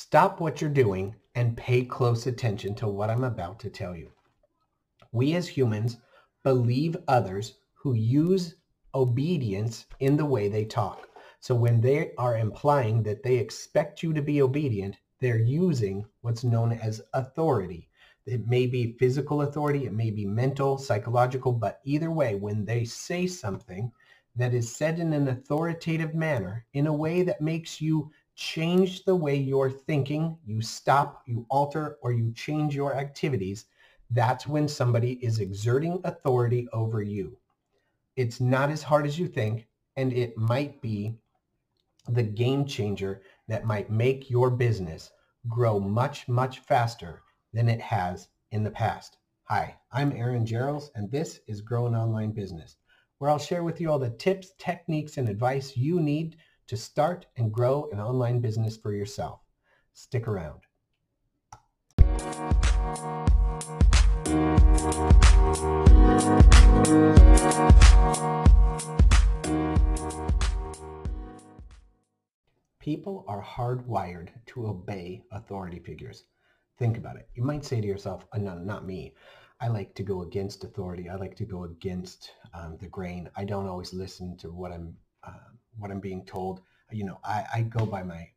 Stop what you're doing and pay close attention to what I'm about to tell you. We as humans believe others who use obedience in the way they talk. So when they are implying that they expect you to be obedient, they're using what's known as authority. It may be physical authority, it may be mental, psychological, but either way, when they say something that is said in an authoritative manner, in a way that makes you change the way you're thinking, you stop, you alter, or you change your activities, that's when somebody is exerting authority over you. It's not as hard as you think, and it might be the game changer that might make your business grow much, much faster than it has in the past. Hi, I'm Aaron Jarrells, and this is Grow an Online Business, where I'll share with you all the tips, techniques, and advice you need to start and grow an online business for yourself. Stick around. People are hardwired to obey authority figures. Think about it. You might say to yourself, oh, no, not me. I like to go against authority. I like to go against um, the grain. I don't always listen to what I'm what I'm being told. You know, I, I go by my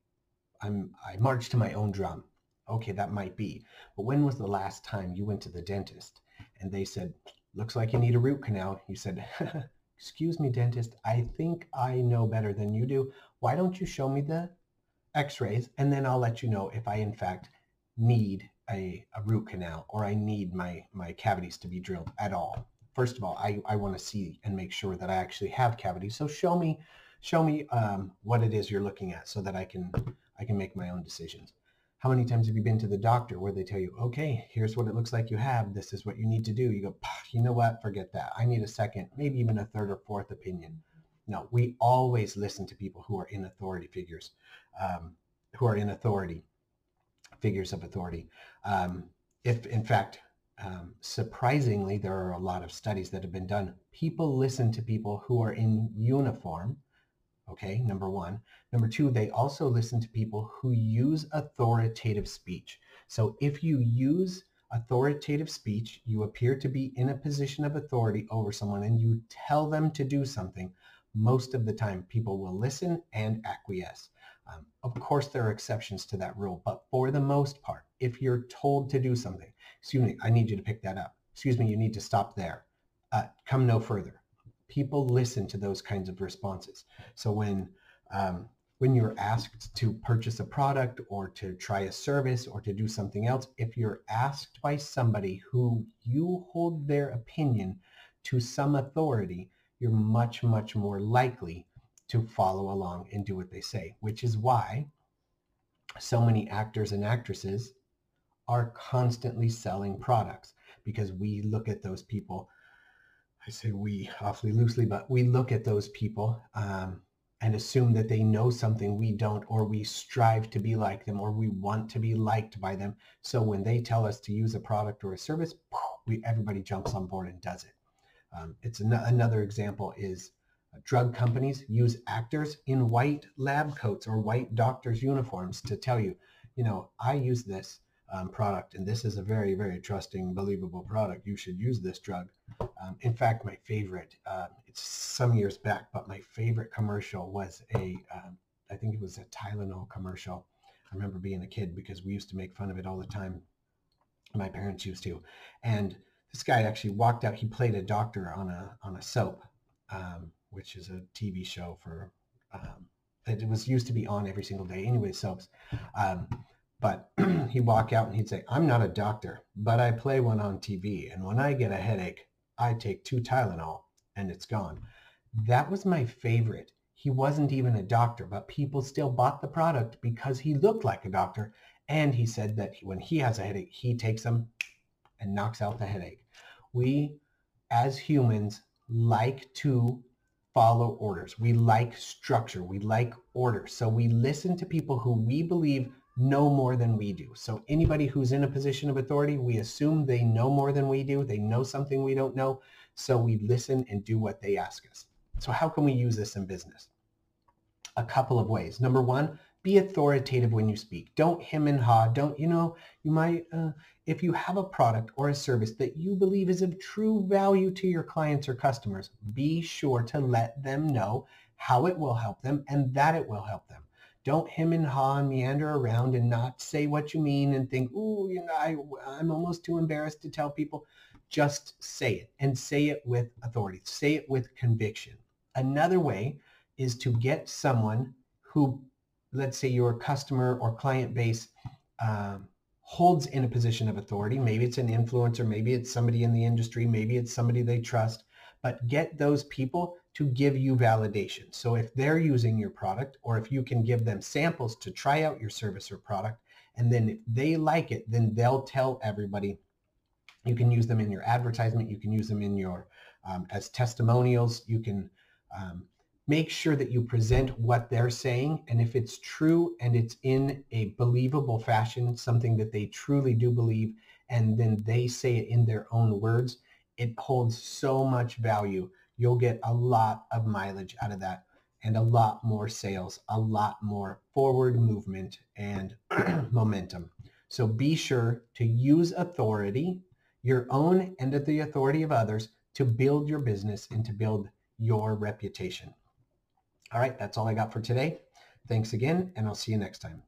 I'm I march to my own drum. Okay, that might be. But when was the last time you went to the dentist and they said, looks like you need a root canal? You said, excuse me, dentist, I think I know better than you do. Why don't you show me the x-rays and then I'll let you know if I in fact need a, a root canal or I need my, my cavities to be drilled at all. First of all, I, I want to see and make sure that I actually have cavities. So show me show me um, what it is you're looking at so that I can I can make my own decisions. How many times have you been to the doctor where they tell you, okay, here's what it looks like you have. This is what you need to do. You go, you know what? Forget that. I need a second, maybe even a third or fourth opinion. No, we always listen to people who are in authority figures, um, who are in authority figures of authority. Um, if, in fact, um, surprisingly, there are a lot of studies that have been done. People listen to people who are in uniform. Okay, number one. Number two, they also listen to people who use authoritative speech. So if you use authoritative speech, you appear to be in a position of authority over someone and you tell them to do something, most of the time people will listen and acquiesce. Um, of course, there are exceptions to that rule, but for the most part, if you're told to do something, excuse me, I need you to pick that up. Excuse me, you need to stop there. Uh, come no further. People listen to those kinds of responses. So when um, when you're asked to purchase a product or to try a service or to do something else, if you're asked by somebody who you hold their opinion to some authority, you're much, much more likely to follow along and do what they say, which is why so many actors and actresses are constantly selling products because we look at those people. I say we awfully loosely, but we look at those people um, and assume that they know something we don't, or we strive to be like them, or we want to be liked by them. So when they tell us to use a product or a service, we everybody jumps on board and does it. Um, it's an- another example is drug companies use actors in white lab coats or white doctor's uniforms to tell you, you know, I use this um, product and this is a very, very trusting, believable product. You should use this drug. Um, in fact, my favorite, uh, it's some years back, but my favorite commercial was a, um, I think it was a Tylenol commercial. I remember being a kid because we used to make fun of it all the time. My parents used to. And this guy actually walked out. He played a doctor on a, on a soap. Um, which is a TV show for um, it was used to be on every single day anyway soaps but he'd walk out and he'd say i'm not a doctor but i play one on tv and when i get a headache i take two tylenol and it's gone that was my favorite he wasn't even a doctor but people still bought the product because he looked like a doctor and he said that when he has a headache he takes them and knocks out the headache we as humans like to follow orders. We like structure. We like order. So we listen to people who we believe know more than we do. So anybody who's in a position of authority, we assume they know more than we do. They know something we don't know. So we listen and do what they ask us. So how can we use this in business? A couple of ways. Number one, be authoritative when you speak. Don't him and ha. Don't, you know, you might, uh, if you have a product or a service that you believe is of true value to your clients or customers, be sure to let them know how it will help them and that it will help them. Don't hem and haw and meander around and not say what you mean and think, oh, you know, I, I'm almost too embarrassed to tell people. Just say it and say it with authority. Say it with conviction. Another way is to get someone who let's say your customer or client base um, holds in a position of authority. Maybe it's an influencer, maybe it's somebody in the industry, maybe it's somebody they trust, but get those people to give you validation. So if they're using your product or if you can give them samples to try out your service or product, and then if they like it, then they'll tell everybody. You can use them in your advertisement. You can use them in your um, as testimonials. You can um, make sure that you present what they're saying. And if it's true and it's in a believable fashion, something that they truly do believe, and then they say it in their own words, it holds so much value. You'll get a lot of mileage out of that and a lot more sales, a lot more forward movement and momentum. So be sure to use authority, your own and the authority of others to build your business and to build your reputation. All right, that's all I got for today. Thanks again, and I'll see you next time.